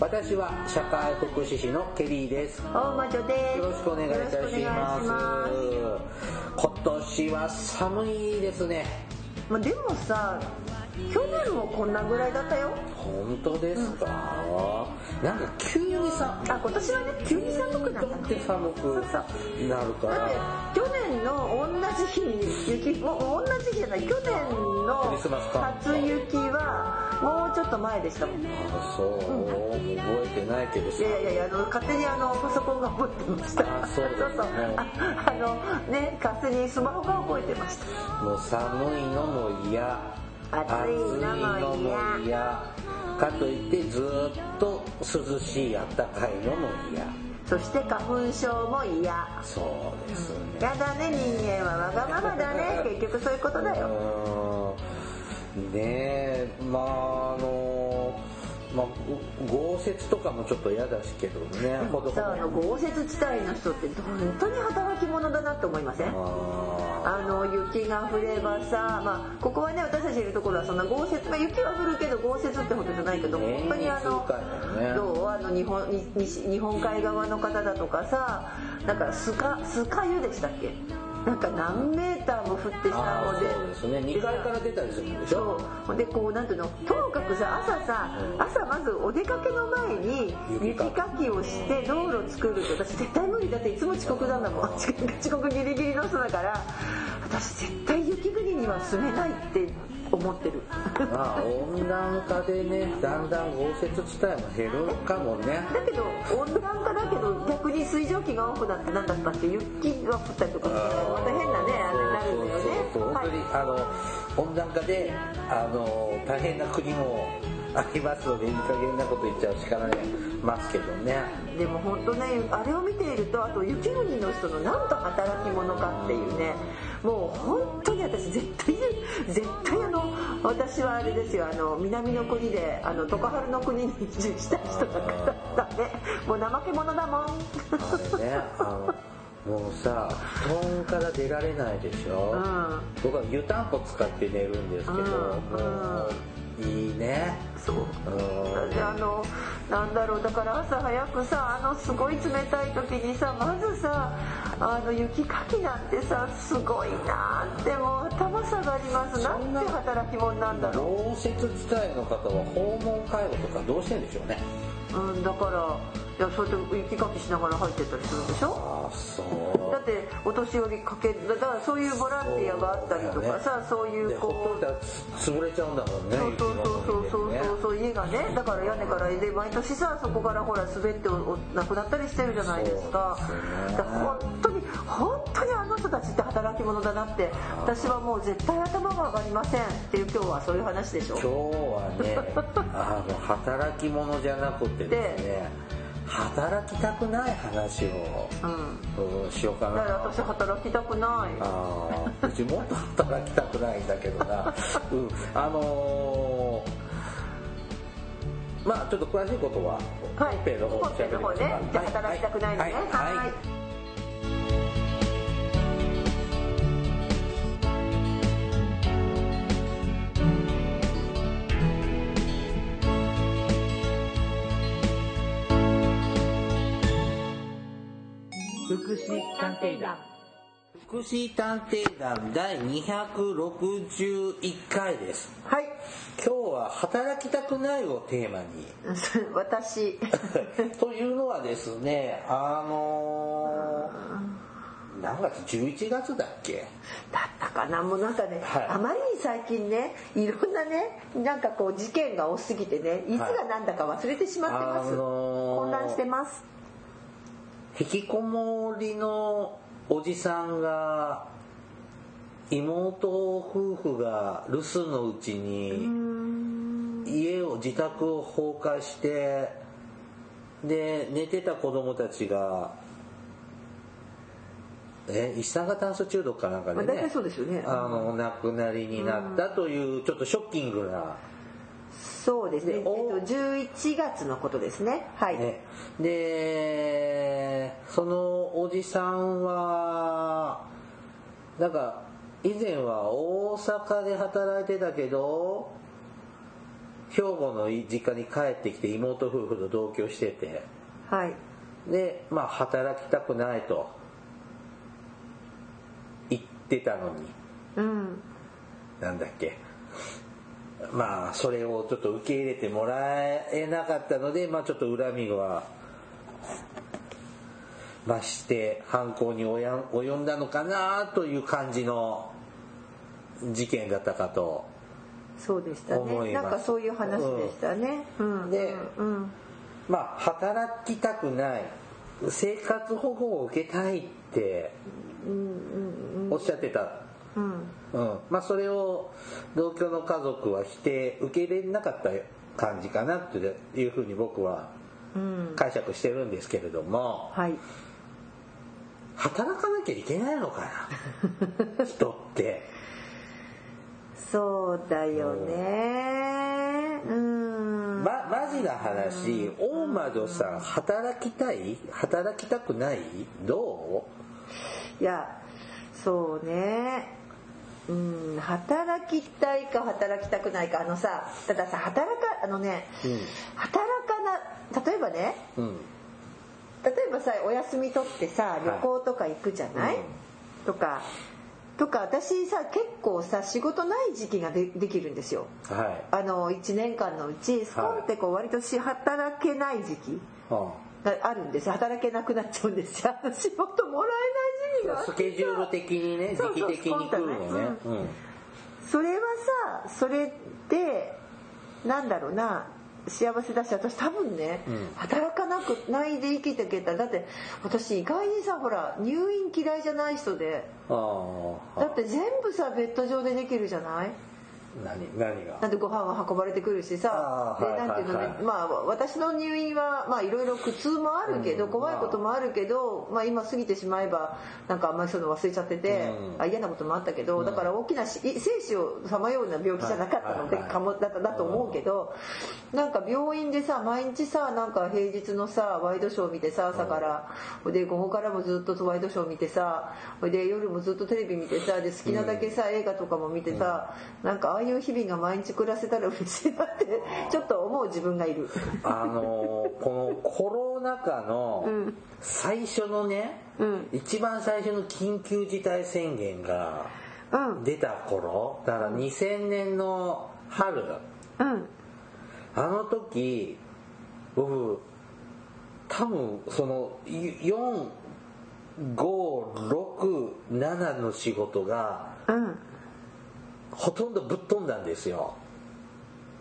私は社会福祉士のケリーです。大魔女です。よろしくお願いいたします。今年は寒いですね。まあでもさ去年もこんなぐらいだったよ。本当ですか、なんか急にさあ今年はね急に寒くなったのって寒くそうそう。なるかだってら去年の同じ日に雪もう同じ日じゃない去年の初雪はもうちょっと前でしたもん。いあそう、覚えてないけどさ。やいやいや勝手にあのパソコンが覚えてました。あそうですね。そうああのね勝手にスマホが覚えてました。もう寒いのも嫌暑いのも嫌嫌かといってずーっと涼しいあったかいのも嫌。そして花粉症も嫌。そうですね、やだね人間はわがままだね。結局そういうことだよ。ねえまああのまあ豪雪とかもちょっと嫌だしけどね。ほどほど。さああの豪雪地帯の人って本当に働き者だなって思いません？ああの雪が降ればさ、まあ、ここはね私たちいるところはそんな豪雪、まあ、雪は降るけど豪雪ってほどじゃないけどね本当にあのね。どう？あの日本日本海側の方だとかさなんかスカスカ湯でしたっけ？なんか何メーターも降ってさそうですね。2階から出たりするんでしょ？そう。でこうなんていうの？ともかくさ朝さ朝まずお出かけの前に雪かき。をして道路を作るって私絶対無理。だっていつも遅刻なんだもん。遅刻ギリギリの人だから。私絶対雪国には住めないって思ってる。まあ温暖化でねだんだん豪雪地帯も減るかもね。だけど温暖化だけど逆に水蒸気が多くなって何だったって雪が降ったりとかしてまた変なね。あれになるんだよね。そうそうそうはい。本当にあの温暖化であの大変な国もありますのでいい加減なこと言っちゃうしかないますけどね。でも本当ねあれを見ているとあと雪国の人のなんと働き者かっていうねもう本当に私絶対絶対あの私はあれですよあの南の国であの常春の国に移住した人だからだねもう怠け者だもん。もうさ布団から出られないでしょ、うん。僕は湯たんぽ使って寝るんですけど、うん。いいね。そう。うん。であのなんだろうだから朝早くさあのすごい冷たい時にさまずさあの雪かきなんてさすごいなってもう頭下がります。なんて働き者なんだろ豪雪地帯の方は訪問介護とかどうしてんでしょうね。う、うん、だからいやそうやって雪かきしながら入ってったりするでしょ？だってお年寄りかけだからそういうボランティアがあったりとかさそういうでほっこといたらつ潰れちゃうんだもんねそうそうそうそうそうそうそう家がね。だから屋根からで毎年さそこからほら滑って亡くなったりしてるじゃないですか。だから本当に本当にあの人たちって働き者だなって私はもう絶対頭が上がりませんっていう今日はそういう話でしょ。今日はねあの働き者じゃなくてですね働きたくない話を、うん。うんしようかな。私働きたくない。ああうちもっと働きたくないんだけどな。うん。あのーまあちょっと詳しいことははい。本編の方に本編の方ね。じゃあ働きたくないのね。はい。はい。はい福祉探偵団。福祉探偵団第261回です。はい。今日は働きたくないをテーマに。私。というのはですねあのー何月？11月だっけ？だったかな？もうなんかね、はい。あまりに最近ねいろんなねなんかこう事件が多すぎてねいつが何だか忘れてしまってます、あのー混乱してます引きこもりのおじさんが妹夫婦が留守のうちに家を自宅を放火してで寝てた子供たちがえ一酸化炭素中毒かなんかでね。まあ大体そうですよね。あのお亡くなりになったというちょっとショッキングな、そうですね、えっと、でお11月のことですね。はい、ね、でそのおじさんはなんか以前は大阪で働いてたけど兵庫の実家に帰ってきて妹夫婦と同居してて。はい。でまあ働きたくないと言ってたのに。うん。なんだっけまあそれをちょっと受け入れてもらえなかったのでまあちょっと恨みは増して犯行に及及んだのかなという感じの事件だったかとそうでしたね。なんかそういう話でしたね、うん。でうんうんまあ働きたくない。生活保護を受けたいっておっしゃってたうん。うん、まあそれを同居の家族は否定受け入れなかった感じかなっていうふうに僕はうん。解釈してるんですけれどもはい。働かなきゃいけないのかな 人って。そうだよね。うん。まマジな話大魔女さん働きたい？働きたくない？どいやそうねうん働きたいか働きたくないかあのさたださ働かあのね、うん。働かな例えばねううん。例えばさお休み取ってさ旅行とか行くじゃない、うん。とかとか私さ結構さ仕事ない時期がでできるんですよ。はい。あの1年間のうちスコンってこう割とし働けない時期。うん。があるんです。よ働けなくなっちゃうんです。よ仕事もらえない時期があってスケジュール的にね時期的に来るのね。それはさそれでなんだろうな幸せだし私多分ね、うん。働かなくないで生きていけた。らだって私意外にさほら入院嫌いじゃない人で。だって全部さベッド上でできるじゃない？何何が？なんでご飯は運ばれてくるしさ。でていうのね、まあ私の入院はまあいろいろ苦痛もあるけど、うん。怖いこともあるけど、まあ、今過ぎてしまえばなんかあんまりそういうの忘れちゃってて、うん。あ嫌なこともあったけど、うん。だから大きなし生死をさまような病気じゃなかったので、かもだっただと思うけど、なんか病院でさ毎日さなんか平日のさワイドショー見てさ朝から、で午後からもずっとワイドショー見てさで夜もずっとテレビ見てさで好きなだけさ、映画とかも見てさ、なんかああいう日々が毎日暮らせたら嬉しいなってちょっと思う自分がいる。あのーこのコロナ禍のうん。最初のね、うん。一番最初の緊急事態宣言がうん。出た頃だから2000年の春うん。あの時僕多分その4567の仕事がうんほとんどぶっ飛んだんですよ。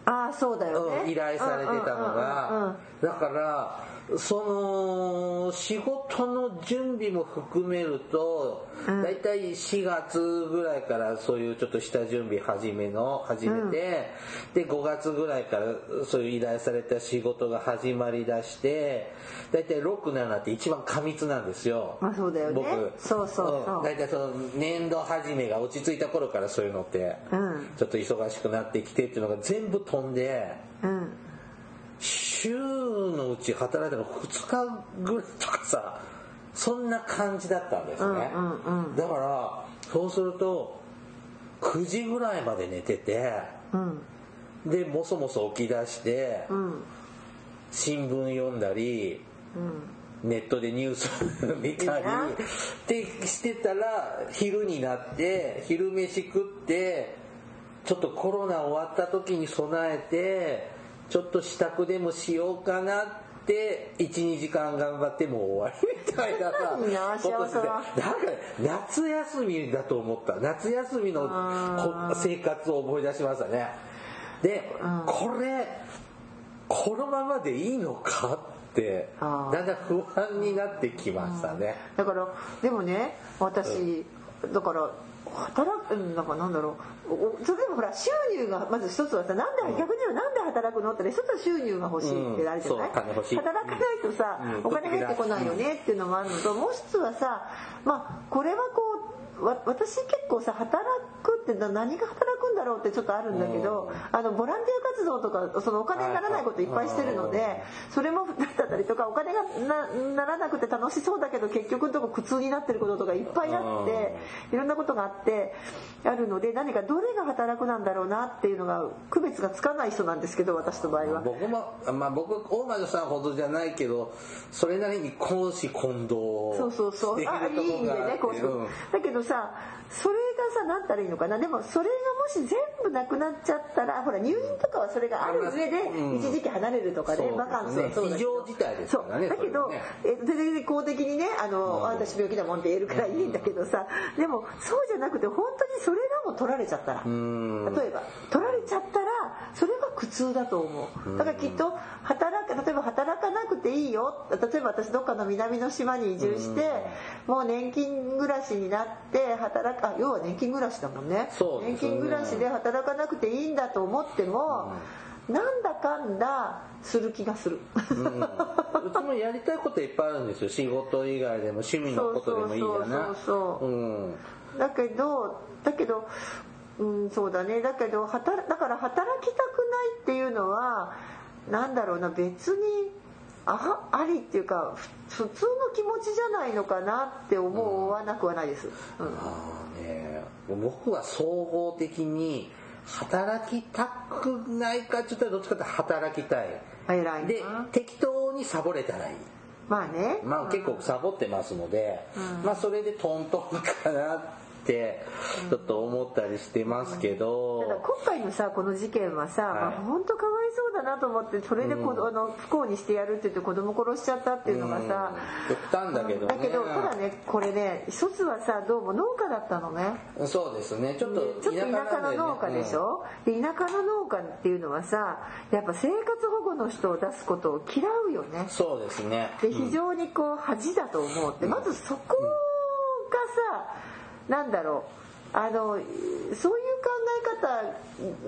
ああそうだよね、うん依頼されてたのうんうんうんがだからその仕事の準備も含めるとうん。大体4月ぐらいからそういうちょっと下準備始めの始めてで5月ぐらいからそういう依頼された仕事が始まりだして大体67って一番過密なんですよ。まあそうだよね。僕。そうそうそう。ん。大体その年度始めが落ち着いた頃からそういうのってうん。ちょっと忙しくなってきてっていうのが全部飛んでうん週のうち働いたの2日ぐらいとかさそんな感じだったんですね、うんうんうん。だからそうすると9時ぐらいまで寝ててうん。でもそもそ起き出してうん。新聞読んだりうん。ネットでニュース見たりってしてたら昼になって昼飯食ってちょっとコロナ終わった時に備えてちょっと支度でもしようかなって12時間頑張ってもう終わりみたいなさなこと幸せだ。なんか夏休みだと思った。夏休みの生活を思い出しましたね。でうん。これこのままでいいのかってだんだん不安になってきましたね。だからでもね私だから働くうんなんかなんだろう。おそれでもほら収入がまず一つはさなんで、逆にはなんで働くのってね一つは収入が欲しいってあるじゃない、うん働かないとさ、うん。お金入ってこないよねっていうのもあるの。ともう一つはさまあこれはこうわ私結構さ働くってな何が働くんだろうってちょっとあるんだけど、あのボランティア活動とかそのお金にならないこといっぱいしてるのでそれもだったりとかお金がなならなくて楽しそうだけど結局のとこ苦痛になってることとかいっぱいあっていろんなことがあってあるので何かどれが働くなんだろうなっていうのが区別がつかない人なんですけど私の場合は。僕も、まあ、僕大魔さんほどじゃないけどそれなりに公私混同そうそうそう。あいい意味でねこうそううん。だけどさそれがさ何たらいいのかなでもそれがもし全部なくなっちゃったらほら入院とかはそれがある上でうん。一時期離れるとかでバカンス。はそう。だけどねだけど、ね。え全然公的にねあの、うん。私病気だもんって言えるからいいんだけどさでもそうじゃなくて本当にそれがも取られちゃったら。ん。例えば取られちゃったらそれが苦痛だと思う。だからきっと働か例えば働かなくていいよ。例えば私どっかの南の島に移住してもう年金暮らしになって働かあ要は年金暮らしだもんね。そうね。年金暮らしで働かなくていいんだと思ってもなんだかんだする気がする。うん。うちもやりたいこといっぱいあるんですよ。仕事以外でも趣味のことでもいいやなそうそうそうそう。うん。だけどだけどうんそうだね。だけど働だから働きたくないっていうのはなんだろうな別にあありっていうかふ普通の気持ちじゃないのかなって思わなくはないです、うん。ああね僕は総合的に働きたくないかって言ったらどっちかって働きたい。偉いな。で適当にサボれたらいい。まあね。まあ結構サボってますので、まあそれでトントンかなってちょっと思ったりしてますけど、ただ今回のさこの事件はさ、はい。まあ、本当かわいそうだなと思ってそれでこ、あの不幸にしてやるって言って子供殺しちゃったっていうのがさ、うん。極端だけどね。だけどただねこれね一つはさどうも農家だったのね。そうですね。ちょっとちょっと田舎の農家でしょ、で田舎の農家っていうのはさやっぱ生活保護の人を出すことを嫌うよね。うんそうですね。で非常にこう恥だと思うって。まずそこがさなんだろう。あのそういう考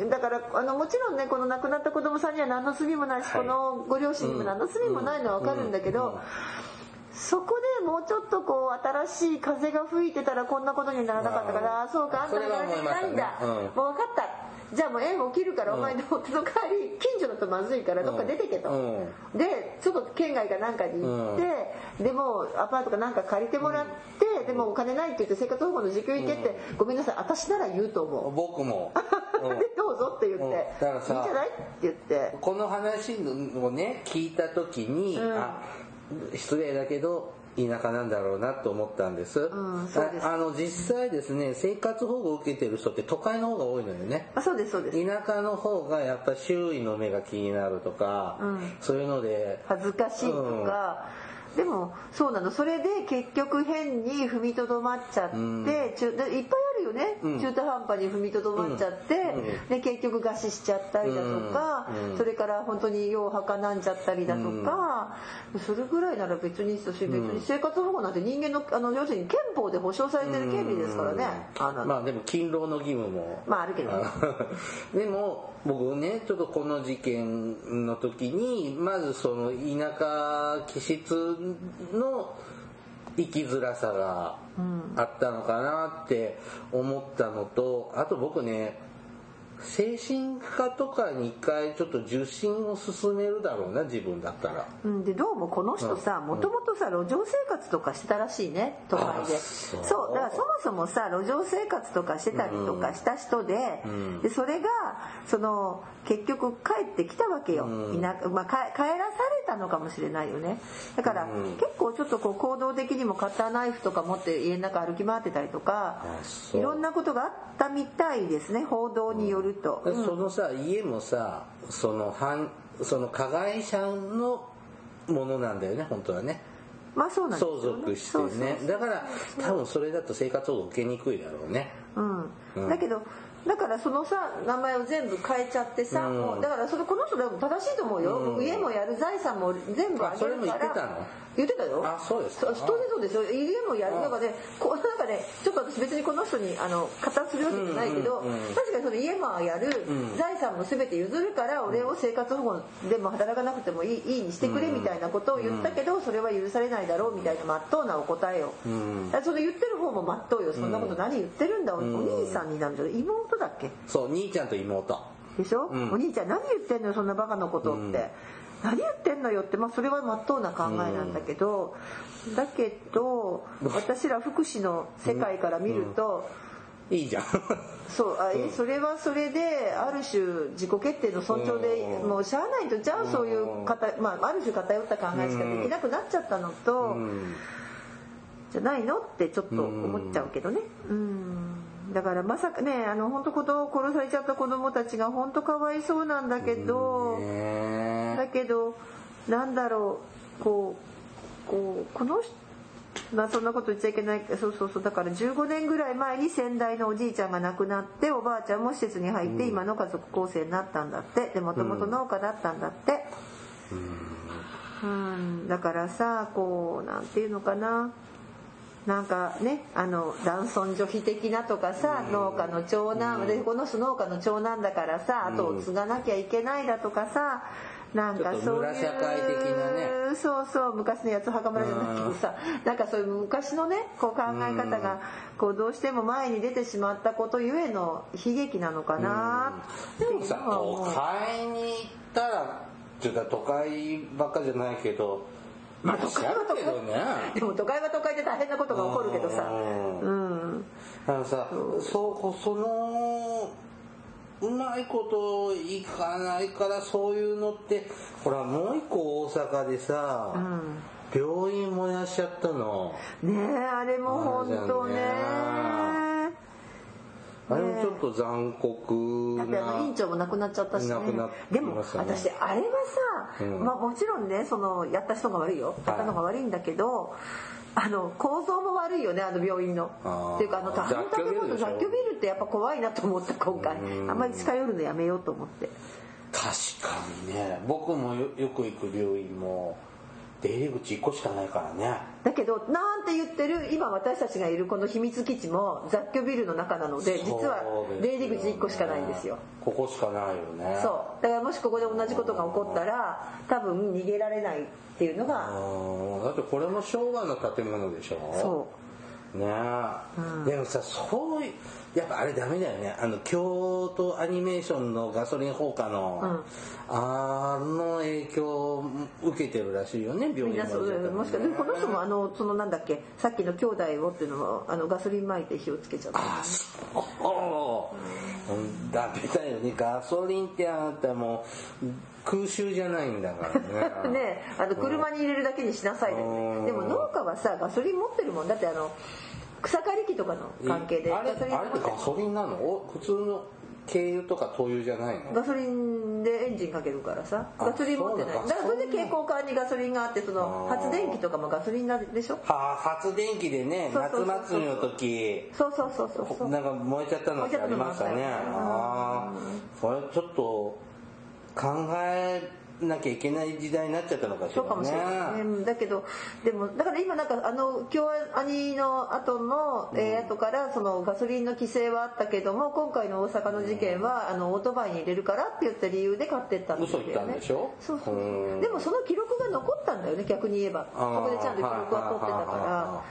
え方。だからあのもちろんねこの亡くなった子供さんには何の罪もないし、はい。このご両親にも何の罪もないのは分かるんだけど、そこでもうちょっとこう新しい風が吹いてたらこんなことにならなかったから、ああそうかあんたそれは思いましたね。ないんだ、うん。もう分かったじゃあもう縁を切るからお前の手の代わり近所だとまずいからどっか出てけと、うでちょっと県外かなんかに行って、でもアパートかなんか借りてもらって、でもお金ないって言って生活保護の受給行けって、ごめんなさい私なら言うと思う、僕も、うん。でどうぞって言って、うん。だからさいいんじゃないって言って。この話をね聞いた時に、うん。あ失礼だけど田舎なんだろうなと思ったんです,、んそうです。ああの実際ですね生活保護を受けてる人って都会の方が多いのよね。あそうですそうです。田舎の方がやっぱ周囲の目が気になるとか、うん。そういうので。恥ずかしいとか、でもそうなの。それで結局変に踏みとどまっちゃって、ん。中でいっぱいあるよね、うん。中途半端に踏みとどまっちゃって、うん。で結局餓死しちゃったりだとか、うん。それから本当に用墓なんじゃったりだとか、それぐらいなら別に別に生活保護なんて人間のあの要するに憲法で保障されてる権利ですからね、まあでも勤労の義務も。まああるけど。ね でも僕ねちょっとこの事件の時にまずその田舎気質の生きづらさがあったのかなって思ったのとあと僕ね精神科とかに一回ちょっと受診を進めるだろうな自分だったら。うん、でどうもこの人さもともとさ路上生活とかしてたらしいね都会で。あそう。だからそもそもさ路上生活とかしてたりとかした人で,、ん。でそれがその結局帰ってきたわけよ、うん。田舎まあ、か帰らされたのかもしれないよねだから、うん結構ちょっとこう行動的にもカッターナイフとか持って家の中歩き回ってたりとかいろんなことがあったみたいですね報道によると。うん。そのさ家もさその犯その加害者のものなんだよね本当はね。まあそうなんですよ相続してね。だから多分それだと生活保護受けにくいだろうね。ううん。うん。だけどだからそのさ名前を全部変えちゃってさ、うん。もうだからそれこの人でも正しいと思うよ、うん。家もやる財産も全部あげるから。あそれも言ってたの？言ってたよ。あそうですか。そう当然そうですよ。家もやる中でこうなんかねちょっと私別にこの人にあの加担するわけじゃないけど、うんうんうん確かにその家もやる、ん。財産も全て譲るから俺を生活保護でも働かなくてもいいいいにしてくれみたいなことを言ったけど、それは許されないだろうみたいな真っ当なお答えを、ん。だからその言ってる方も真っ当よ。そんなこと何言ってるんだ、おん。お兄さんになるんじ妹だっけ？そう兄ちゃんと妹。でしょ、うん。お兄ちゃん何言ってんのよそんなバカなことって、何言ってんのよって、まあ、それは真っ当な考えなんだけど、だけど私ら福祉の世界から見ると、いいじゃん。そうあえそれはそれである種自己決定の尊重でうん。もうしゃあないとじゃあそういう方、まあ、ある種偏った考えしかできなくなっちゃったのと、うん。じゃないのってちょっと思っちゃうけどね。うん。だからまさかねあの本当子供殺されちゃった子供たちが本当かわいそうなんだけど、ねだけどなんだろうこうこうこの人まあそんなこと言っちゃいけないそうそうそうだから15年ぐらい前に先代のおじいちゃんが亡くなっておばあちゃんも施設に入って今の家族構成になったんだってでもともと農家だったんだって。うん。だからさこうなんていうのかな。なんかねあの男尊女卑的なとかさ農家の長男でこの人農家の長男だからさ後を継がなきゃいけないだとかさなんかそういうね。そうそう昔の八つ墓村じゃないけどさなんかそういう昔のねこう考え方がこうどうしても前に出てしまったことゆえの悲劇なのかなっていうでもさのは思う。都会に行ったらちょっと都会ばっかじゃないけどまあ都会は都会。ね。でも都会は都会で大変なことが起こるけどさ。うん。うん。あのさそうそのうまいこといかないからそういうのってほらもう一個大阪でさ、病院燃やしちゃったの。ねえあれも本当ね。あれもちょっと残酷だってあの院な長も亡くなっちゃったしね。亡くなってでも私あれはさ、うん。まあ、もちろんねそのやった人が悪いよ。やったのが悪いんだけど、あの構造も悪いよねあの病院の。っていうかあの雑居ビルでしょ？雑居ビルってやっぱ怖いなと思った今回。うん。あんまり近寄るのやめようと思って。確かにね。僕もよよく行く病院も出入り口1個しかないからね。だけどなんて言ってる今私たちがいるこの秘密基地も雑居ビルの中なので実は出入り口1個しかないんですよ。ここしかないよね。そう。だからもしここで同じことが起こったら多分逃げられないっていうのが。うんだってこれも昭和の建物でしょ。そうねえ、でもさそういうやっぱあれダメだよね。あの京都アニメーションのガソリン放火の、あの影響を受けてるらしいよね病院みんなそうのもしかしてこの人もあのそのなんだっけさっきの兄弟をっていうのもあのガソリン撒いて火をつけちゃったあそう、うん、ダメだよね。ガソリンってあなたもう空襲じゃないんだからね。ねあの車に入れるだけにしなさいね。でも農家はさガソリン持ってるもん。だってあの草刈り機とかの関係で。あれガソリンあれってガソリンなの？お普通の軽油とか灯油じゃないの？ガソリンでエンジンかけるからさ。あガソリン持ってない。だ。だからそれで蛍光管にガソリンがあってその発電機とかもガソリンなんでしょ？はあ発電機でね夏祭りの時。そうそうそうそうそう。なんか燃えちゃったのってありましたね。ああこれちょっと考えなきゃいけない時代になっちゃったのかしらね。そうかもしれない。ねうんだけどでもだから今なんかあの京アニの後の、えー後からそのガソリンの規制はあったけども今回の大阪の事件はあのオートバイに入れるからって言った理由で買ってったんですよね。嘘言ったんでしょ？そうそうそう。うん。でもその記録が残ったんだよね逆に言えば。そこでちゃんと記録は取ってたかあ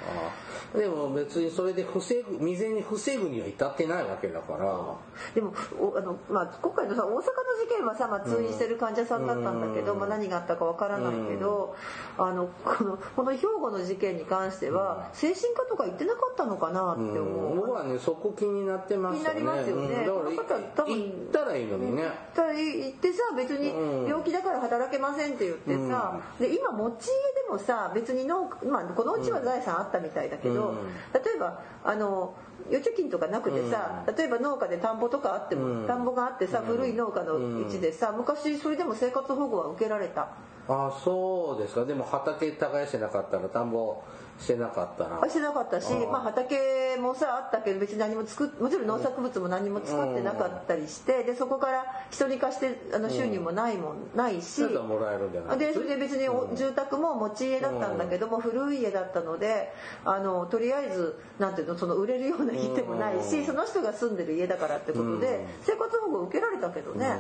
ーでも別にそれで防ぐ未然に防ぐには至ってないわけだから。らでもおあの、まあ、今回のさ大阪の事件はさ、まあ、通院してる患者さんだったんだけど、まあ、何があったかわからないけど、あのこのこの兵庫の事件に関しては精神科とか行ってなかったのかなって思う。僕はねそこ気になってましたね。気になりますよね。うん。だから多分行ったらいいのにね。ただ行ってさ別にうん。病気だから働けませんって言ってさ、で今持ち家でもさ別に農家、まあ、このうちは財産あったみたいだけど、うん。例えばあの預貯金とかなくてさ、例えば農家で田んぼとかあっても、うん。田んぼがあってさ古い農家のうちでさ昔それでも生活保護は受けられた？あそうですか。でも畑耕してなかったら田んぼしてなかったらあしてなかったし、うん。まあ、畑もさあったけど別に何も作っもちろん農作物も何も作ってなかったりしてでそこから人に貸してあの収入もないもんないしそういうのはもらえるんじゃない？でそれで別にお住宅も持ち家だったんだけども古い家だったのであのとりあえずなんていうのその売れるような家でもないしその人が住んでる家だからってことで生活保護受けられたけどね。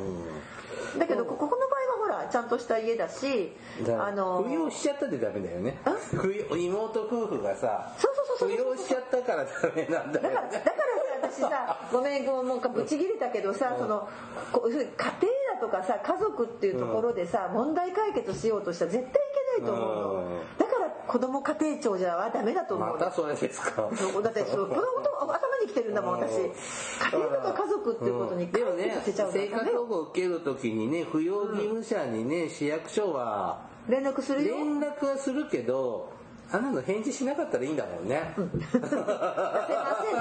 だけどここの場合ちゃんとした家だしあの扶養しちゃったってダメだよね。妹夫婦がさそうそうそうそう扶養しちゃったからダメなんだよだからだからさ私さ ごめんごめんもうぶち切れたけどさそのこう家庭だとかさ家族っていうところでさ問題解決しようとしたら絶対いけないと思うの。うん子供家庭庁じゃダメだと思う。のまたそれですか。だってそう子供と頭に来てるんだもん私。家庭とか家族っていうことにでもね生活保護を受ける時にね扶養義務者にね市役所は連絡するよ。連絡はするけどあんなの返事しなかったらいいんだもんね。すいませんって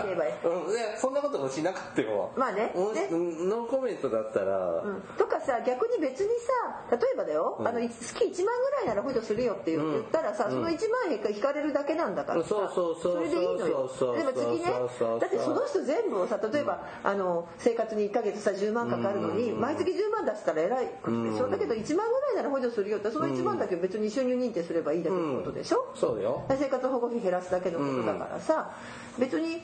言えばいい。うん、いやそんなこともしなかったよ。まあね。ねうん。ノーコメントだったら、うん。とかさ逆に別にさ例えばだよ、あの月1万ぐらいなら補助するよって言,、言ったらさその1万円引かれるだけなんだからさ。そうそうそうそうれでいいのよそう。そう例えば次ねだってその人全部をさ例えば、あの生活に1ヶ月さ10万かかるのに、毎月10万出したら偉いことでしょ、だけど1万ぐらいなら補助するよってその1万だけ別に収入認定すればいいだけのことでしょ、そう。だよ。生活保護費減らすだけのことだからさ、別に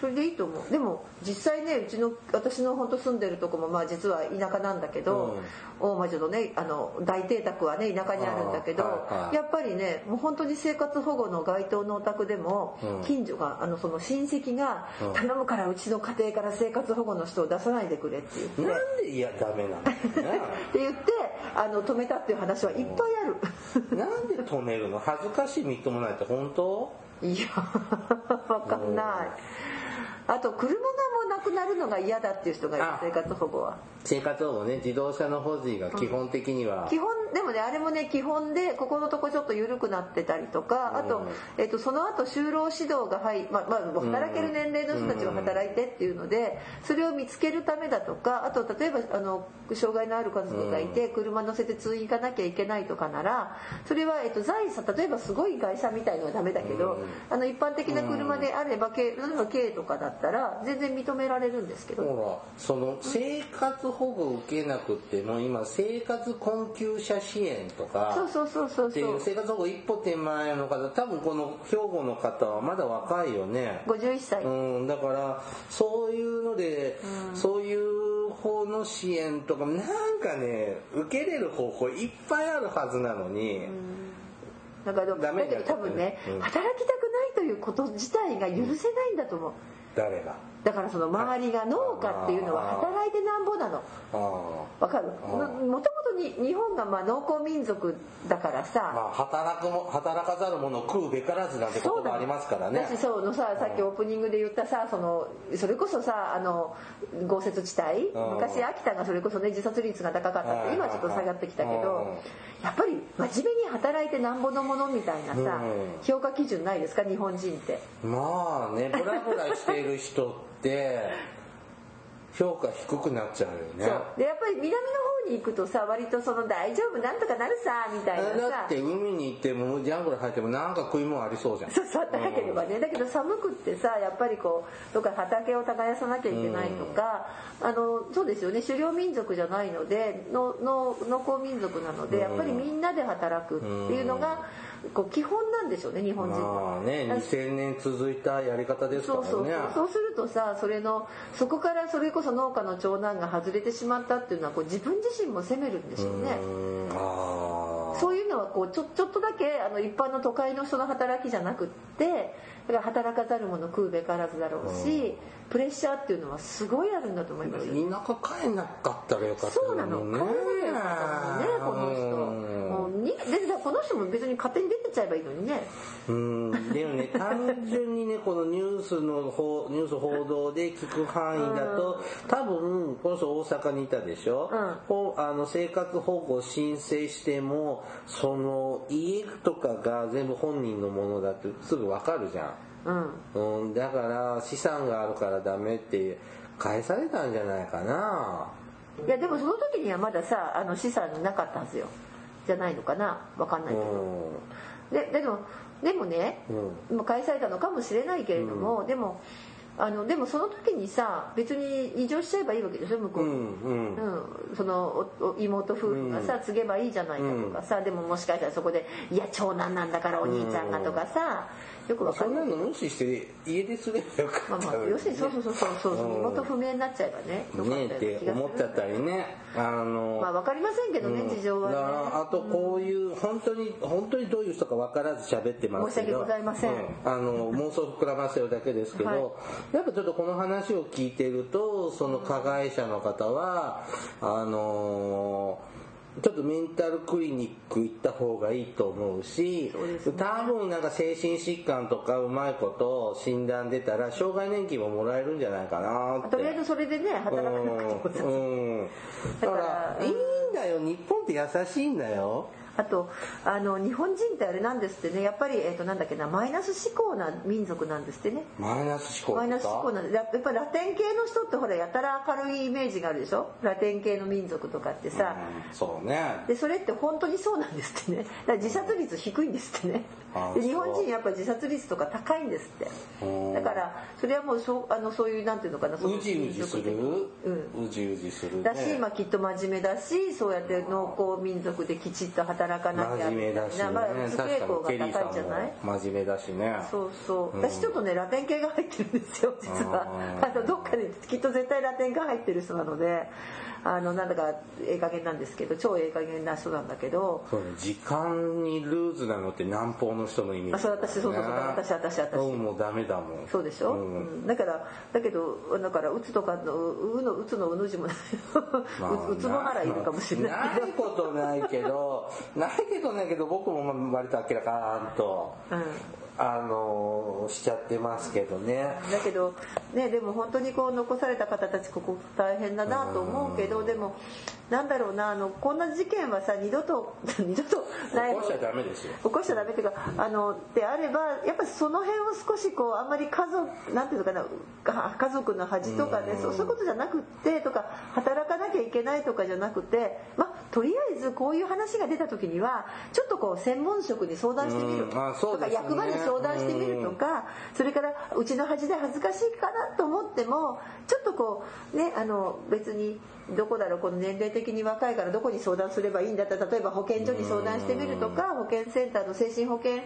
それでいいと思う。でも実際ねうちの私の本当住んでるとこもまあ実は田舎なんだけど、大魔女のねあの大邸宅はね田舎にあるんだけど、はいはい。やっぱりねもう本当に生活保護の該当のお宅でも、近所があのその親戚が、頼むからうちの家庭から生活保護の人を出さないでくれって言って。なんでいやダメなんだ。って言ってあの止めたっていう話はいっぱいある。なんで止めるの？恥ずかしいみっともないって本当？いやわかんないあと車がもうなくなるのが嫌だっていう人がいるあ。生活保護は。生活保護ね自動車の保持が基本的には、基本でもねあれもね基本でここのとこちょっと緩くなってたりとかあと、えっとその後就労指導が入まあまあ働ける年齢の人たちが働いてっていうのでそれを見つけるためだとかあと例えばあの障害のある家族がいて車乗せて通院行かなきゃいけないとかならそれは、えっと、財産例えばすごい会社みたいのはダメだけど、あの一般的な車であれば、軽例えば軽とかだったら全然認められるんですけど、ほらその生活保護を受けなくても今生活困窮者支援とかそうそうそうそうってそいうう生活保護一歩手前の方多分この兵庫の方はまだ若いよね。51歳、うん、だからそういうので、そういう方の支援とかなんかね受けれる方法いっぱいあるはずなのに、だからダメだ多分ね、うん。働きたくないということ自体が許せないんだと思う。誰が？だからその周りが農家っていうのは働いてなんぼなの。あわかる？もともとに日本がまあ農耕民族だからあさ、まあ働くも働かざる者食うべからずなんて言葉ありますからね。だしそうのささっきオープニングで言ったさそのそれこそさあの豪雪地帯うん。昔秋田がそれこそね自殺率が高かったって今はちょっと下がってきたけうん。どやっぱり真面目に働いてなんぼのものみたいなさうん。評価基準ないですか日本人って。まあねブラブラしている人って評価低くなっちゃうよね。でやっぱり南の方に行くとさ割とその大丈夫？なんとかなるさみたいなさ。だって海に行ってもジャングル入ってもなんか食い物ありそうじゃん。そうそう高ければね。だけど寒くってさやっぱりこうどっか畑を耕さなきゃいけないとか、あのそうですよね。狩猟民族じゃないのでのの農耕民族なのでやっぱりみんなで働くっていうのがこう基本なんでしょうね日本人まは。あね2000年続いたやり方ですからね。そうそうそう。そうするとさそれのそこからそれこそ農家の長男が外れてしまったっていうのはこう自分自身も責めるんでしょうね。うそういうのはこうちょちょっとだけあの一般の都会の人の働きじゃなくってだから働かざる者食うべからずだろうし、プレッシャーっていうのはすごいあるんだと思いますよ。田舎帰んなかったらよかったそうなの。ね帰れなかったもんね、この人。でこの人も別に勝手に出てっちゃえばいいのにね。うん。でもね 単純にねこのニュースの方ニュース報道で聞く範囲だと多分この人大阪にいたでしょ、うん。あの生活保護申請してもその家とかが全部本人のものだってすぐわかるじゃうん。ん、うん、だから資産があるからダメって返されたんじゃないかな。いやでもその時にはまださあの資産なかったはずよ。じゃないのかな？わかんないけど。うん。ででもでもね、うまあ返されたのかもしれないけれども、でもあのでもその時にさ別に異常しちゃえばいいわけでしょ？向こう、うんうん。うん、その妹夫婦がさ、告げばいいじゃないかとかさ、でももしかしたらそこで「いや長男なんだからお兄ちゃんが」とかさ、よくわかそんなの無視して家ですればよかまあまあったのに要するにそうそうそうそう。そう、身元不明になっちゃえばね。よかねったようなって気がする思っちゃったりねあのまあわかりませんけどね、うん事情はね。だからあとこういう本当に本当にどういう人か分からず喋ってますけど。申し訳ございません。うあの妄想膨らませるだけですけど、はい。やっぱちょっとこの話を聞いてるとその加害者の方はあのちょっとメンタルクリニック行った方がいいと思うしそうね。多分なんか精神疾患とかうまいこと診断出たら障害年金ももらえるんじゃないかなって。とりあえずそれでね働かなくてもさうん。うん。だからいいんだよ。日本って優しいんだよあとあの日本人ってあれなんですってね。やっぱり、えー、となんだっけなマイナス思考な民族なんですってね。マイナス思考マイナス思考ななんでやっぱラテン系の人ってほらやたら明るいイメージがあるでしょ？ラテン系の民族とかってさ、そうね。でそれって本当にそうなんですってね。だから自殺率低いんですってね。日本人やっぱ自殺率とか高いんですって。うん。だからそれはもうそうあのそういうなんていうのかなうじうじする？うん。うじうじするね。だし、まあ、きっと真面目だしそうやって農耕民族できちっと働かなきゃ真面目だしね。まあ、不確か傾向が高いじゃない？も真面目だしね。そうそう。うん。私ちょっとねラテン系が入ってるんですよ実は。ああのどっかできっと絶対ラテンが入ってる人なのであのなんだかええ加減なんですけど超ええ加減な人なんだけどそうね時間にルーズなのって南方の人のイメージ。あそう私そうそうそう私私私。うんもうダメだもん。そうでしょ、うん。うん。だからだけどだからうつとかのううのうつのうの字もないまあううつぼならいるかもしれないけど。ないことないけどないけどないけど僕もまあ割と明らかんと。うんあのしちゃってますけどね。だけどねでも本当にこう残された方たちここ大変だなと思うけどでもなんだろうなあのこんな事件はさ二度と 二度とない起こしちゃダメですよ。起こしちゃダメっていうかあのであればやっぱその辺を少しこうあんまり家族なんていうのかなか家族の恥とかねうん。そうそういうことじゃなくってとか働かなきゃいけないとかじゃなくてまあとりあえずこういう話が出た時にはちょっとこう専門職に相談してみる。とかね役場に相談してみるとかそれからうちの恥で恥ずかしいかなと思ってもちょっとこうねあの別にどこだろうこの年齢的に若いからどこに相談すればいいんだったら例えば保健所に相談してみるとか保健センターの精神保健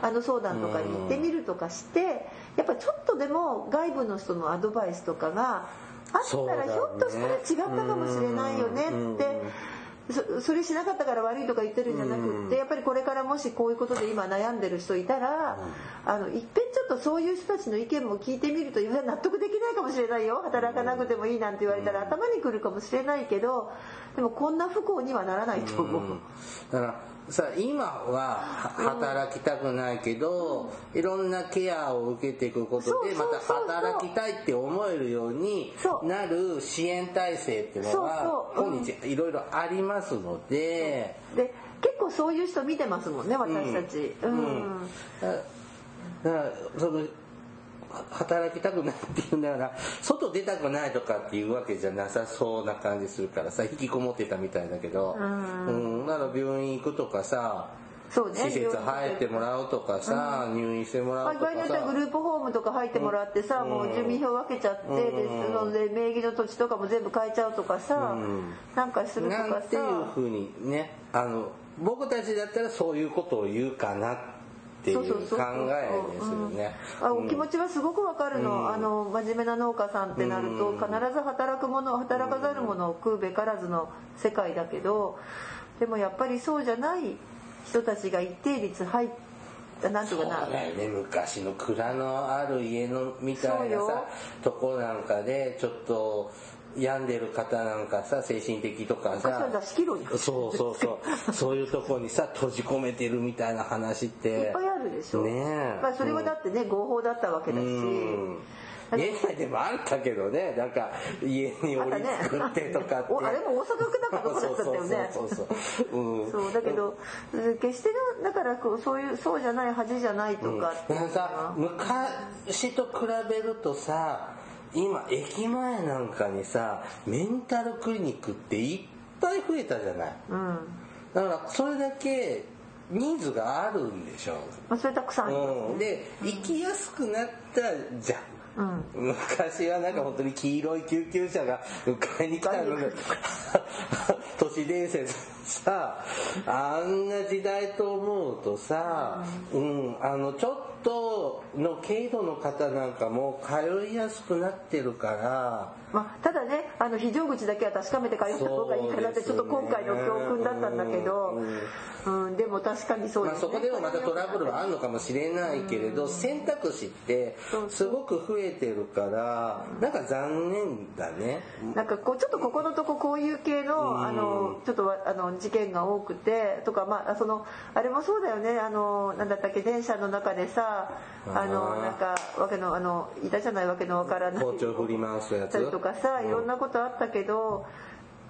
あの相談とかに行ってみるとかしてやっぱちょっとでも外部の人のアドバイスとかがあったらひょっとしたら違ったかもしれないよねって。そそれしなかったから悪いとか言ってるんじゃなくってやっぱりこれからもしこういうことで今悩んでる人いたらあのいっぺんちょっとそういう人たちの意見も聞いてみると納得できないかもしれないよ。働かなくてもいいなんて言われたら頭にくるかもしれないけどでもこんな不幸にはならないと思う。だからさ今は働きたくないけど、いろんなケアを受けていくことでまた働きたいって思えるようになる支援体制っていうのは今日いろいろありますので。で結構そういう人見てますもんね私たち。うん。うん。だだからそのは働きたくないっていうんだから外出たくないとかっていうわけじゃなさそうな感じするからさ引きこもってたみたいだけどうん。うんだから病院行くとかさそうね施設入ってもらうとかさ入院してもらまあ、うとか場合によってはグさループホームとか入ってもらってさ、うん。もう住民票分けちゃって、でうん。そので名義の土地とかも全部変えちゃうとかさ、うん。なんかするとなかんていうさふうにねあの僕たちだったらそういうことを言うかなっていう考そうそうそうそうえですよね。うん。あお気持ちはすごくわかるの,、うん。あの真面目な農家さんってなると、うん。必ず働くもの働かざるものを食うべからずの世界だけどでもやっぱりそうじゃない人たちが一定率入ったなんていうそうかなだよね。昔の蔵のある家のみたいなそうよ。さとこなんかでちょっと病んでる方なんかさ精神的とかさ。そうそうそうそう。いうとこにさ閉じ込めてるみたいな話って。いっぱいあるでしょ、ねえ。まあ、それはだってね、合法だったわけだし、うん。家内でもあったけどね。なんか家に折り作ってとかって、おあれも大阪区だかどこだったよね。そうそうそうん、そう。だけど決してだからこうそういうそうじゃない恥じゃないとかっていうのだからさは昔と比べるとさ今駅前なんかにさメンタルクリニックっていっぱい増えたじゃない。うん。だからそれだけニーズがあるんでしょまあ、それたくさんうん、で行きやすくなったじゃん。うん。昔はなんか本当に黄色い救急車が迎えに来たのが都市伝説さあんな時代と思うとさ、うん、あのちょっとの軽度の方なんかも通いやすくなってるから。まあ、ただねあの非常口だけは確かめて通った方がいいかなってちょっと今回の教訓だったんだけど、うん、でも確かにそうまあ、ですね。そこでもまたトラブルはあるのかもしれないけれど選択肢ってすごく増えてるからなんか残念だね。なんかこうちょっとここのとここういう系のあのちょっとわあの事件が多くてとかまあそのあれもそうだよね。あのなんだったっけ電車の中でさあのなんかわけのあのいたじゃないわけのわからない。包丁振り回すやつ。たりとかさいろんなことあったけど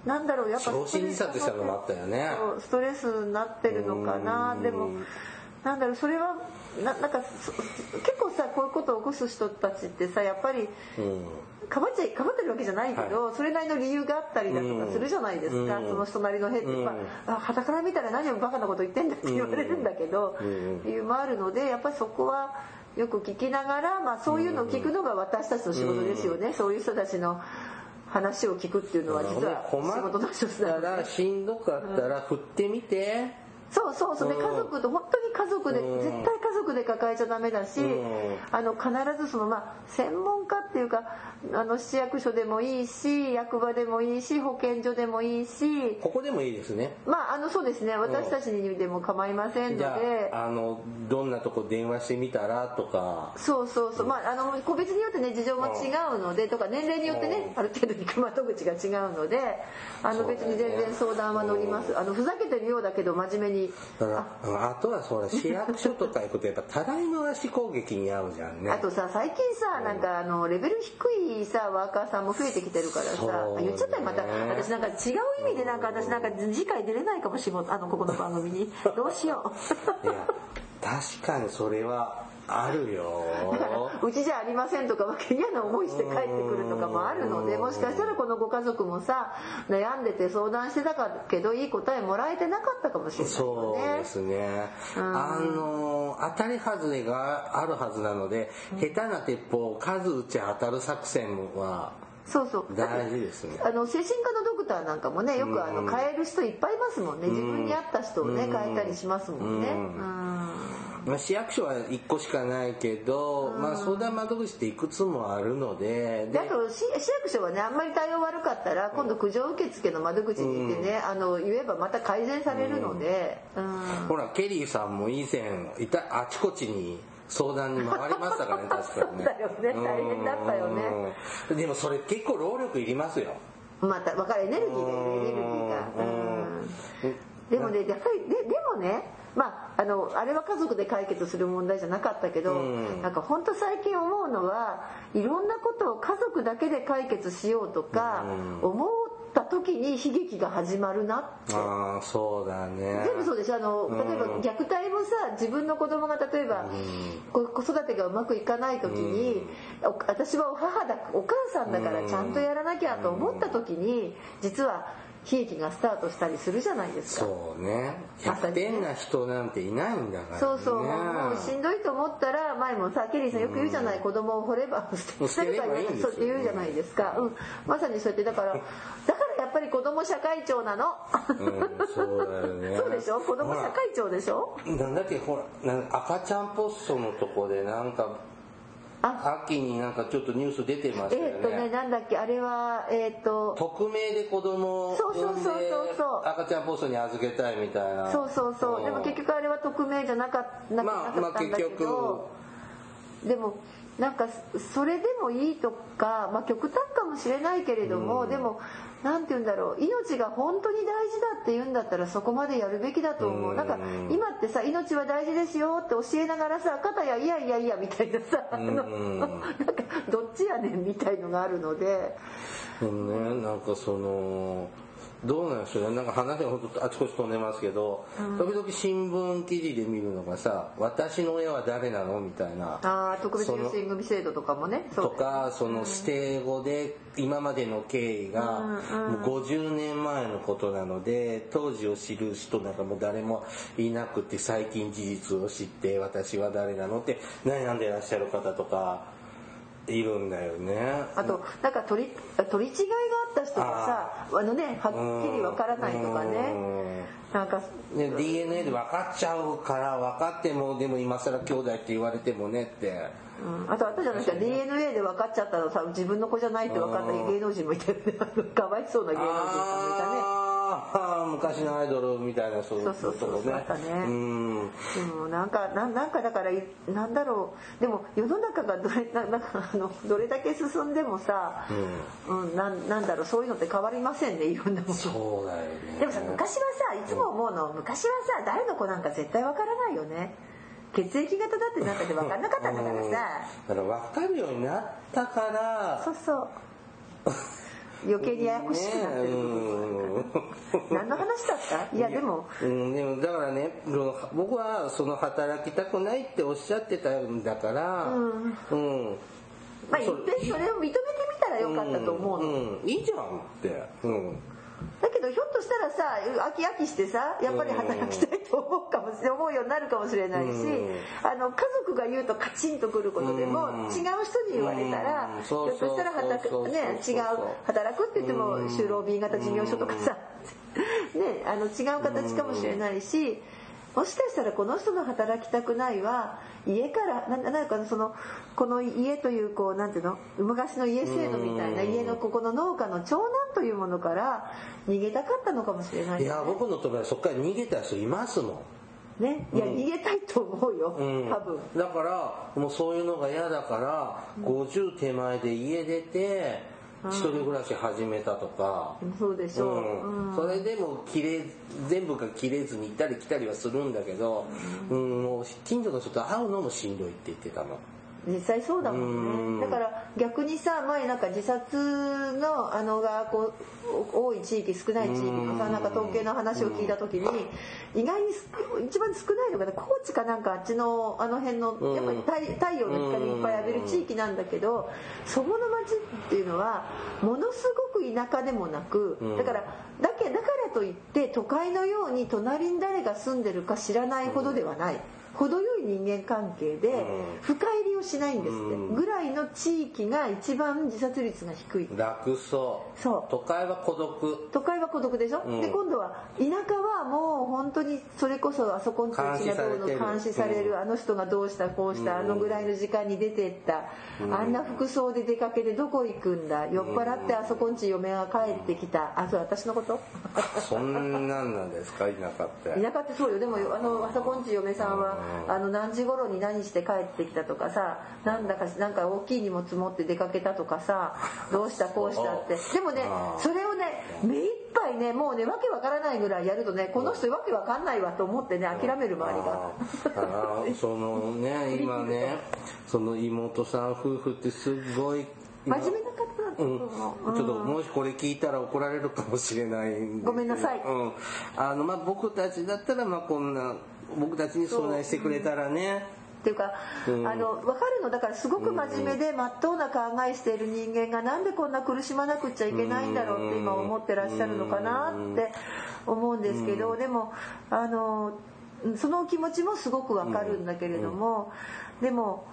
なんだろうやっぱ焼身自殺したのもあったよね。ストレスになってるのかな。でもなんだろうそれはななんかそ結構さこういうことを起こす人たちってさやっぱりうんかばっちゃいかばってるわけじゃないけど、それなりの理由があったりだとかするじゃないですか、うん。その人なりの変って、うん。まああ傍から見たら何をバカなこと言ってんだって言われるんだけど、うん。理由もあるのでやっぱりそこはよく聞きながら、まあ、そういうのを聞くのが私たちの仕事ですよね、そういう人たちの話を聞くっていうのは実は仕事の一つ困なのでったら。しんどかったら振ってみて、そうそうそう。でうん。家族と本当に家族でうん。絶対家族で抱えちゃダメだしうん。あの必ずそのまあ専門家っていうかあの市役所でもいいし役場でもいいし保健所でもいいし。ここでもいいですね。まああのそうですね。私たちにでも構いませんのじゃで。ああのどんなとこ電話してみたらとか。そうそうそう、まあ、あの個別によってね事情も違うのでとか年齢によってねうん。ある程度行く窓口が違うのであの別に全然相談は乗ります。あのふざけてるようだけど真面目に。ああとはそれ市役所とか行くとやっぱたらい回し攻撃に遭うじゃんね。あとさ最近さなんかあのレベル低いさワーカーさんも増えてきてるからさね。言っちゃったよまた私なんか違う意味でなんか私なんか次回出れないかもしれないあのここの番組に。どうしよ いや確かにそれはあるよ。うだからうちじゃありませんとかわけ嫌な思いして帰ってくるとかもあるのでもしかしたらこのご家族もさ悩んでて相談してたけどいい答えもらえてなかったかもしれないね。うですね、あの当たり外れがあるはずなので、下手な鉄砲を数撃ち当たる作戦はそうそう。大事ですね。あの精神科のドクターなんかもねよくあの変える人いっぱいいますもんね。自分に合った人をね変えたりしますもんね。うん。うんまあ、市役所は1個しかないけど、まあ、相談窓口っていくつもあるのででであと市市役所はねあんまり対応悪かったら今度苦情受付の窓口に行ってね、あの言えばまた改善されるので、うん。ほらケリーさんも以前いたあちこちに相談に回りましたからね 確かにね。そうだよね。大変だったよね。うんでもそれ結構労力いりますよ。また分かるエネルギーだよねエネルギーが、うん。でもねやっぱりででもねまああのあれは家族で解決する問題じゃなかったけど、うん。なんか本当最近思うのはいろんなことを家族だけで解決しようとかうん。思った時に悲劇が始まるなって。ああそうだね。全部そうでしょあの例えばうん虐待もさ自分の子供が例えばこ子育てがうまくいかない時にお私はお母だお母さんだからちゃんとやらなきゃと思った時に実は悲劇がスタートしたりするじゃないですか。そうね。100点な人なんていないんだから、ね、そうそう。もうしんどいと思ったら前もさケリーさんよく言うじゃない。子供を掘れば捨てればいいんですよそうって言うじゃないですか、うん、まさにそうやってだからだからやっぱり子供社会長なの、うんそうだよね。そうでしょ？子供社会長でしょ？なんだっけほら。なん赤ちゃんポストのとこでなんかあ秋になんかちょっとニュース出てましたよね。えーっとねなんだっけあれはえーっと匿名で子供をそうそうそう産んでそう。そう赤ちゃんポストに預けたいみたいな。そうそうそう。でも結局あれは匿名じゃなかなかったんだけまあ結ど、でもなんかそれでもいいとか、まあ、極端かもしれないけれども、でもなんて言うんだろう。命が本当に大事だって言うんだったらそこまでやるべきだと思う、うん。なんか今ってさ命は大事ですよって教えながらさ肩やいやいやいやみたいなさ、なんかどっちやねんみたいのがあるので。ね。なんかそのどうなんでしょうね。なんか話が本当あちこち飛んでますけど、時々新聞記事で見るのがさ「私の親は誰なの?」みたいな。ああ特別養子縁組制度とかもね。そう。とかその指定語で今までの経緯がもう50年前のことなので当時を知る人なんかもう誰もいなくて最近事実を知って私は誰なのって悩んでらっしゃる方とかいるんだよね。あとなんか取り取り違いがた人がさあのねはっきりわからないとかね。なんか。ね、DNA で分かっちゃうから分かってもでも今更兄弟って言われてもねって。うん。あとあったじゃないですか。DNA で分かっちゃったのさ自分の子じゃないって分かった芸能人もいたよねかわいそうな芸能人さんもいたねあー昔のアイドルみたいなそうそうそうそうとこあったね。うん。でもなんかななんかだからいなんだろう。でも世の中がどれななんかあのどれだけ進んでもさ、うん。なんなんだろうそういうのって変わりませんねいろんなものそうだよね。でもさ昔はさいつも思うの昔はさ誰の子なんか絶対わからないよね。血液型だってなんかで分かんなかったんだからさ、だから分かるようになったからそうそう 余計にややこしくなってる部何の話だった？いやでも。うん、でもだからね僕はその働きたくないっておっしゃってたんだから。うん、まあいっぺんそれを認めてみたらよかったと思うの、うん、いいじゃんって。うんだけどひょっとしたらさ飽き飽きしてさやっぱり働きたいと思うかもしれ思うようになるかもしれないし、あの家族が言うとカチンとくることでも、うん。違う人に言われたら、うん。ひょっとしたら働くね違う働くって言っても就労 B 型事業所とかさ、ねあの違う形かもしれないし。もしかしたらこの人の働きたくないは家からななんかそのこの家というこうなんていうの昔の家制度みたいな家のここの農家の長男というものから逃げたかったのかもしれない。いや僕の友達そっから逃げた人いますもん。ね？いや逃げたいと思うよ。うん。多分。だからもうそういうのが嫌だから50手前で家出て一人暮らし始めたとか、そうでしょう、うん。うん。それでも切れ全部が切れずに行ったり来たりはするんだけど、うんもう近所の人と会うのもしんどいって言ってたの。実際そうだもうん。んねだから逆にさ前なんか自殺のあのがこう多い地域少ない地域のさなんか統計の話を聞いた時に意外にす一番少ないのがね高知かなんかあっちのあの辺のやっぱり太太陽の光いっぱい浴びる地域なんだけどそこの町っていうのはものすごく田舎でもなくだからだけだからといって都会のように隣に誰が住んでるか知らないほどではない。程よい人間関係で深入りをしないんですって。ぐらいの地域が一番自殺率が低い。楽そう。そう。都会は孤独。都会は孤独でしょ、ん。で今度は田舎はもう本当にそれこそあそこんちのがどうの監監視視される、されてるあの人がどうしたこうした、あのぐらいの時間に出てった、あんな服装で出かけてどこ行くんだ？酔っ払ってあそこんち嫁が帰ってきた。あそう私のこと？そんなんなんですか？田舎って。田舎ってそうよ。でもあのあそこんち嫁さんはあの何時頃に何して帰ってきたとかさなんだかなんか大きい荷物持って出かけたとかさ どうしたこうしたって。でもねそれをね目いっぱいねもうねわけわからないぐらいやるとねこの人わけわかんないわと思ってね諦める周りが。そのね今ねその妹さん夫婦ってすごい真面目な方うん、ちょっともしこれ聞いたら怒られるかもしれないごめんなさいうん、あのまあ僕たちだったらまあこんな僕たちに相談してくれたらね。っていうか、うん。あの分かるのだからすごく真面目でまっとうな考えしている人間がなんでこんな苦しまなくっちゃいけないんだろうって今思ってらっしゃるのかなって思うんですけどでもあのその気持ちもすごくわかるんだけれどもでも、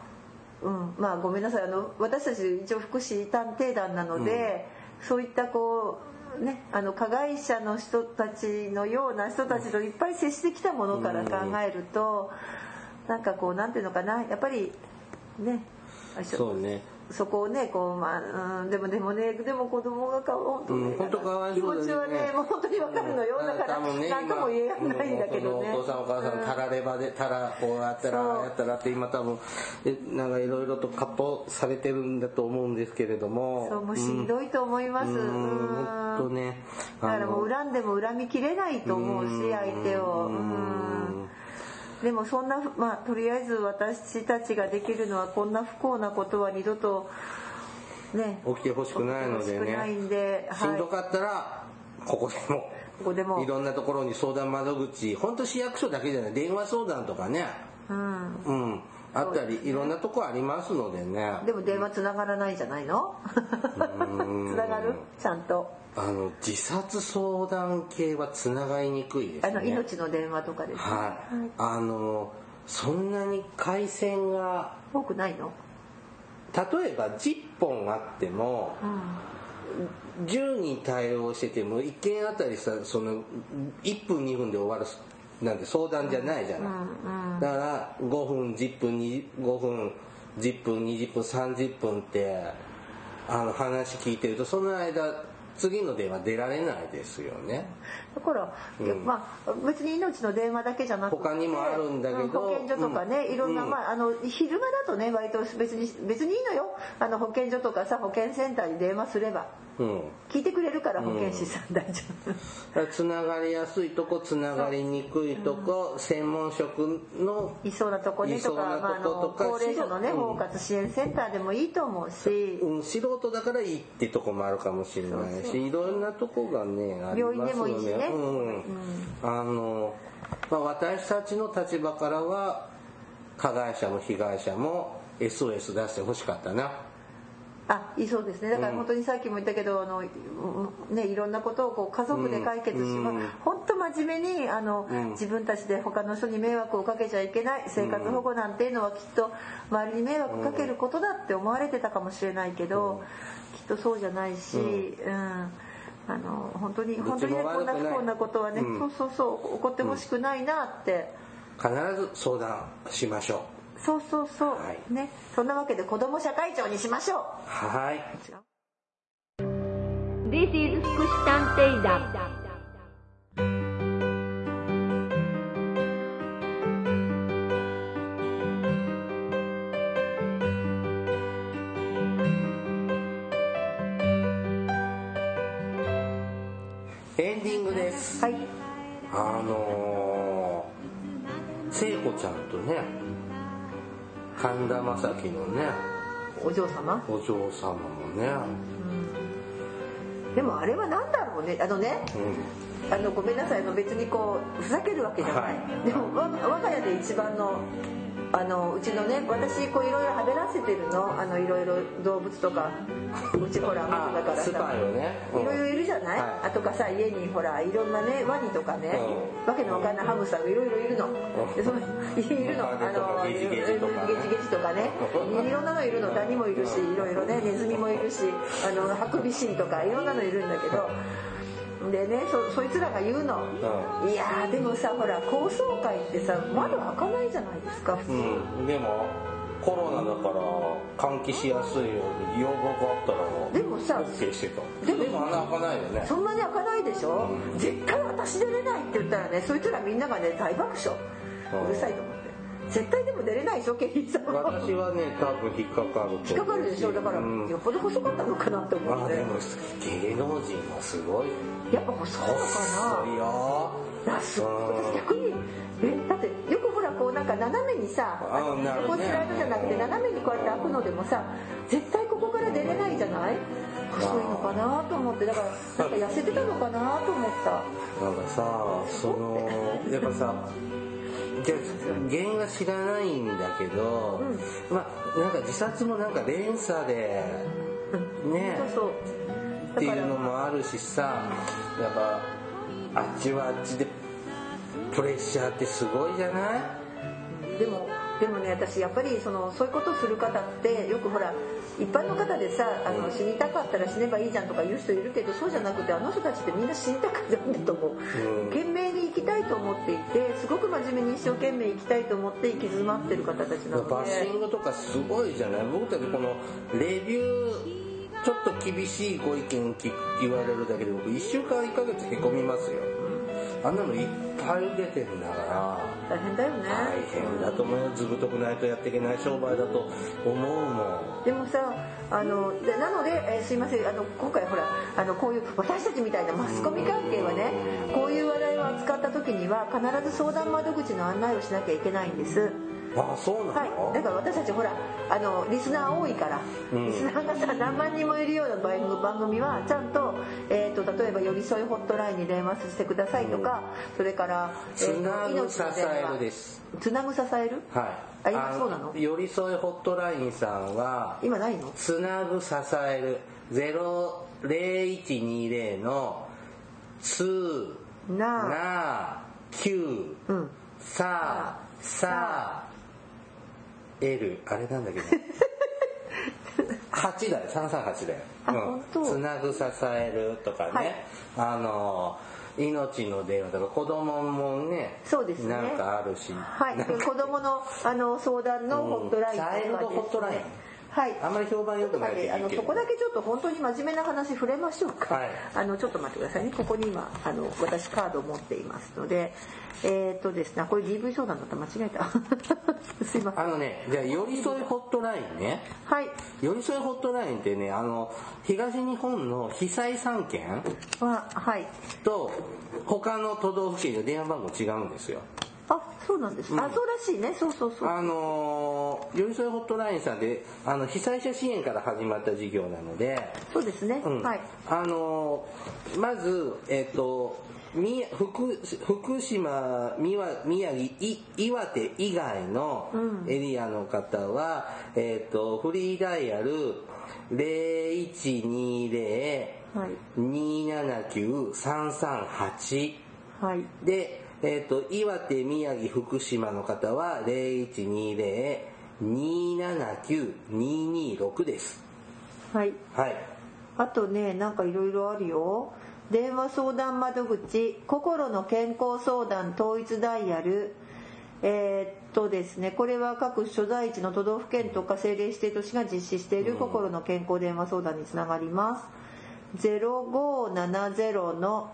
うん、まあごめんなさい。あの私たち一応福祉探偵団なので、そういったこうね、あの加害者の人たちのような人たちといっぱい接してきたものから考えると、なんかこうなんていうのかなやっぱりねそうね。そこをねこうまあ、うん、でもでもねでも子供がか本当ね、うん本当かわいそうだよね持ちはねもう本当にわかるのよ、だから多分ね何とも言えないんだけどね、お父さんお母さんたらればでたらこうやったらやったらって今多分えなんかいろいろと割烹されてるんだと思うんですけれどもそうもうしんどいと思います、うんうん本当ねだからもう恨んでも恨みきれないと思うし相手をうんでもそんなまあとりあえず私たちができるのはこんな不幸なことは二度とね起きてほしくないのでね。でしんどかったらここでもここでも。いろんなところに相談窓口。本当市役所だけじゃない。電話相談とかね。うん。うんあったりいろんなとこありますのでね。でも電話つながらないじゃないの？つながる？ちゃんと。あの自殺相談系はつながりにくいですね。あの命の電話とかですね。はい、あのそんなに回線が多くないの？例えば10本あってもうん。10に対応してても1件あたりさその1分2分で終わるなんて相談じゃないじゃない、うんうん。だから5分10分に5分10分20分30分ってあの話聞いてるとその間次の電話出られないですよね。だから、うん。まあ別に命の電話だけじゃなくて他にもあるんだけどう保健所とかね、うん。いろんな、うん。まああの昼間だとね割と別に別にいいのよ。あの保健所とかさ保健センターに電話すればうん。聞いてくれるから保健師さん大丈夫、つながりやすいとこつながりにくいとこ、専門職のいそうなとこねとかまあ、あの高齢者のねうん。包括支援センターでもいいと思うし、うん、素人だからいいってとこもあるかもしれないしいろんなとこがねあり病院ますよでもいいしね。うん。あの、まあ、私たちの立場からは加害者も被害者も SOS 出してほしかったなあいいそうですね。だから本当にさっきも言ったけどあの、うんね、いろんなことをこう家族で解決しまうん。本当真面目にあの、うん。自分たちで他の人に迷惑をかけちゃいけない生活保護なんていうのはきっと周りに迷惑かけることだって思われてたかもしれないけど、きっとそうじゃないし、うん。あの本当に本当にこんな不幸なことはね、うん。そうそうそう起こってほしくないなって。必ず相談しましょそうそうそう、はい。ね。そんなわけで子ども社会長にしましょう。うはい。This is 福祉探偵団エンディングです。はい。あのー、聖子ちゃんとね神田正輝のね。お嬢様？お嬢様もね、でもあれは何だろうね。あのねうん、あのごめんなさい。あの別にこうふざけるわけじゃない、はい。でもわ我が家で一番のあのうちのね私こういろいろはべらせてるのあのいろいろ動物とかうちほらあ猫だからさいろいろいるじゃない、はい。あとかさ家にほらいろんなねワニとかね、うん。わけのわかんないハムスターがいろいろいるの、ん。でそのいるのあのゲジゲジとかね。ね。いろんなのいるの。ダニもいるしいろいろねネズミもいるしあのハクビシンとかいろんなのいるんだけどでねそそいつらが言うの、いやーでもさほら高層階ってさ窓開かないじゃないですか普通、うん、でもコロナだから換気しやすいように要望があったらでもさ OK してた。でもでも穴開かないよね。そんなに開かないでしょ、うん。絶対私出れないって言ったらねそいつらみんながね大爆笑。うん。うるさいと思って絶対でも出れないでしょケリーさん。は私はね多分引っかかると引っかかるでしょ？だからうん。よっぽど細かったのかなって思ってまあでも芸能人はすごい。やっぱ細いのか細いよ。私逆にえだってよくほらこうなんか斜めにさあなるね。横スライドじゃなくて斜めにこうやって開くのでもさ絶対ここから出れないじゃない？細いのかなと思って。だからなんか痩せてたのかなと思った。なんかさそのやっぱさじゃあ原因は知らないんだけど、まあなんか自殺もなんか連鎖でうそうっていうのもあるしさやっぱあっちはあっちでプレッシャーってすごいじゃない？でもでもね私やっぱりそのそういうことする方ってよくほら一般の方でさあの死にたかったら死ねばいいじゃんとか言う人いるけどそうじゃなくてあの人たちってみんな死にたかったんだと思う、うん。懸命に生きたいと思っていてすごく真面目に一生懸命生きたいと思って行き詰まってる方たちなので。バッシングとかすごいじゃない？僕たちこのレビューちょっと厳しいご意見聞く言われるだけで僕1週間1ヶ月へこみますよあんなのいっぱい出てるんだから。大変だよね、大変だと思うよ。ずぶとくないとやっていけない商売だと思うもん。でもさあのでなので、えーすいません。あの今回ほらあのこういう私たちみたいなマスコミ関係はねこういう話題を扱った時時には必ず相談窓口の案内をしなきゃいけないんですあそうなの、はい、だから私たちほらあのリスナー多いから、うん。リスナーがさ何万人もいるような番組はちゃんと,、えー、と例えば寄り添いホットラインに電話してくださいとか、それから、つなぐ支えるです。つなぐ支える？はい。あ今そうなの？寄り添いホットラインさんは今ないの？つなぐ支える0120のつなあ。な9うん。ささ L あれなんだっけ ど8だよ。338だよ、あ本当。つなぐ支えるとかね、はい。あの命の電話とか子供もねそうですね。なんかあるし。はい。子供のあの相談のホットラインとかチャイルドホットラインはい。あんまり評判良くないあのそこだけちょっと本当に真面目な話触れましょうか、はい。あのちょっと待ってくださいね。ここに今あの私カードを持っていますので。えーっとですねこれ DV 相談だった間違えた。すいません。あのねじゃあ寄り添いホットラインね。はい。寄り添いホットラインってねあの東日本の被災3県ははい。と他の都道府県の電話番号違うんですよあそうなんです、あそうらしいね。そうそうそう。あのー寄り添いホットラインさんであの被災者支援から始まった事業なので、そうですね、うん。はい。あのーまずえっ、とみ福福島宮宮城い岩手以外のエリアの方は、えっ、とフリーダイヤル0120はい。279-338はい。で、えっ、と、岩手、宮城、福島の方は、0120-279-226です。はい。はい。あとねなんかいろいろあるよ。電話相談窓口心の健康相談統一ダイヤル。えーっとですねこれは各所在地の都道府県とか政令指定都市が実施している心の健康電話相談につながります。0570の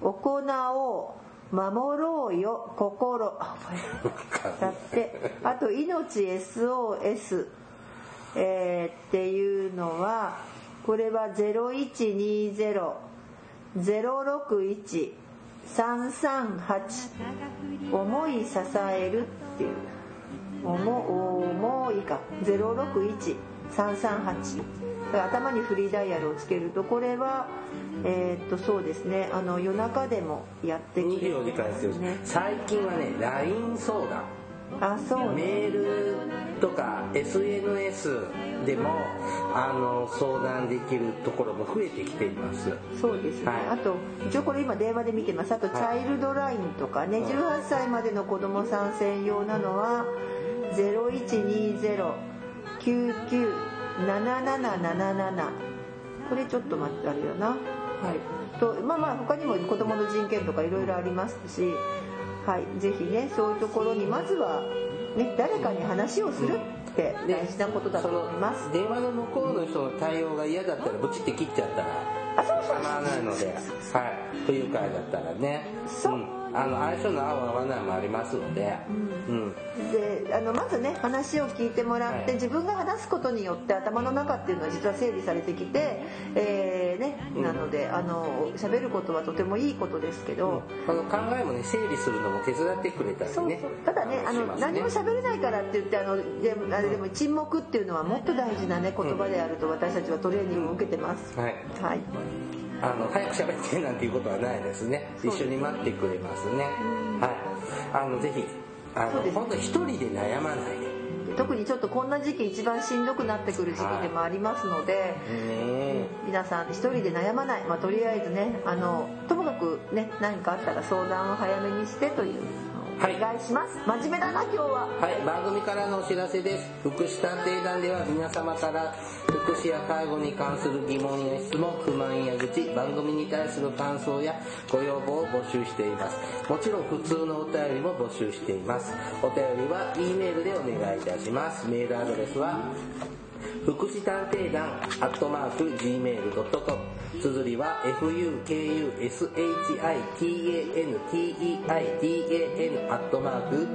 行おう守ろうよ心。だってあと「命 SOS」えー、っていうのはこれは0120061 338思い支えるっていう。思いか061頭にフリーダイヤルをつけるとこれはえー、っとそうですね。あの夜中でもやってきてる、ね、最近はね LINE 相談。あそう、ね、メールとか SNS でもあの相談できるところも増えてきています。そうですね、はい、あと一応これ今電話で見てます。あとチャイルドラインとかね、はい、18歳までの子どもん専用なのは0120 0120-997777これちょっと待ってあれだな。はい。とまあまあ他にも子供の人権とかいろいろありますし。はい。ぜひねそういうところにまずはね誰かに話をするって大事なことだと思います、電話の向こうの人の対応が嫌だったらブチって切っちゃったらあそうそう構わないので、はい、不愉快だったらね、そうんあの相性の合う合わないもありますので、うん。であのまずね話を聞いてもらって、はい。自分が話すことによって頭の中っていうのは実は整理されてきて、えーねうん。なのであの喋ることはとてもいいことですけど、あの考えもね整理するのも手伝ってくれたりね。そうそう。ただねあのします何も喋れないからって言ってあのであれでも沈黙っていうのはもっと大事なね言葉であると私たちはトレーニングを受けてます、はい。はいあの早く喋ってなんていうことはないですね。一緒に待ってくれますね。はい。あのぜひあの本当一人で悩まないで。で特にちょっとこんな時期一番しんどくなってくる時期でもありますので、ね皆さん一人で悩まない、まあ、とりあえずねあのともかくね何かあったら相談を早めにしてというはいお願いします、真面目だな今日ははい、番組からのお知らせです。福祉探偵団では皆様から福祉や介護に関する疑問や質問、不満や愚痴、番組に対する感想やご要望を募集しています。もちろん普通のお便りも募集しています。お便りは E メールでお願いいたします。メールアドレスは福祉探偵団アットマーク Gmail.com 綴りは fukushitanteidan アットマーク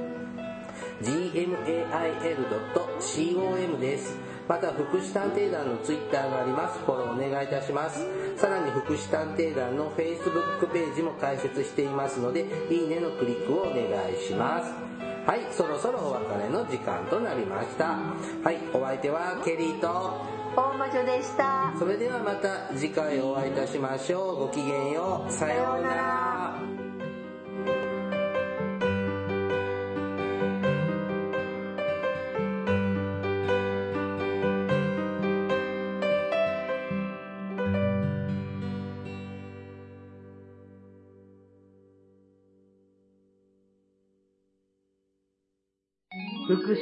gmail.com です。また福祉探偵団のツイッターがあります。フォローお願いいたします。さらに福祉探偵団の Facebook ページも開設していますのでいいねのクリックをお願いします。はいそろそろお別れの時間となりました。はいお相手はケリーと。大魔女でした。それではまた次回お会いいたしましょう。ごきげんよう。さようなら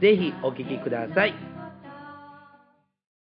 ぜひお聴きください。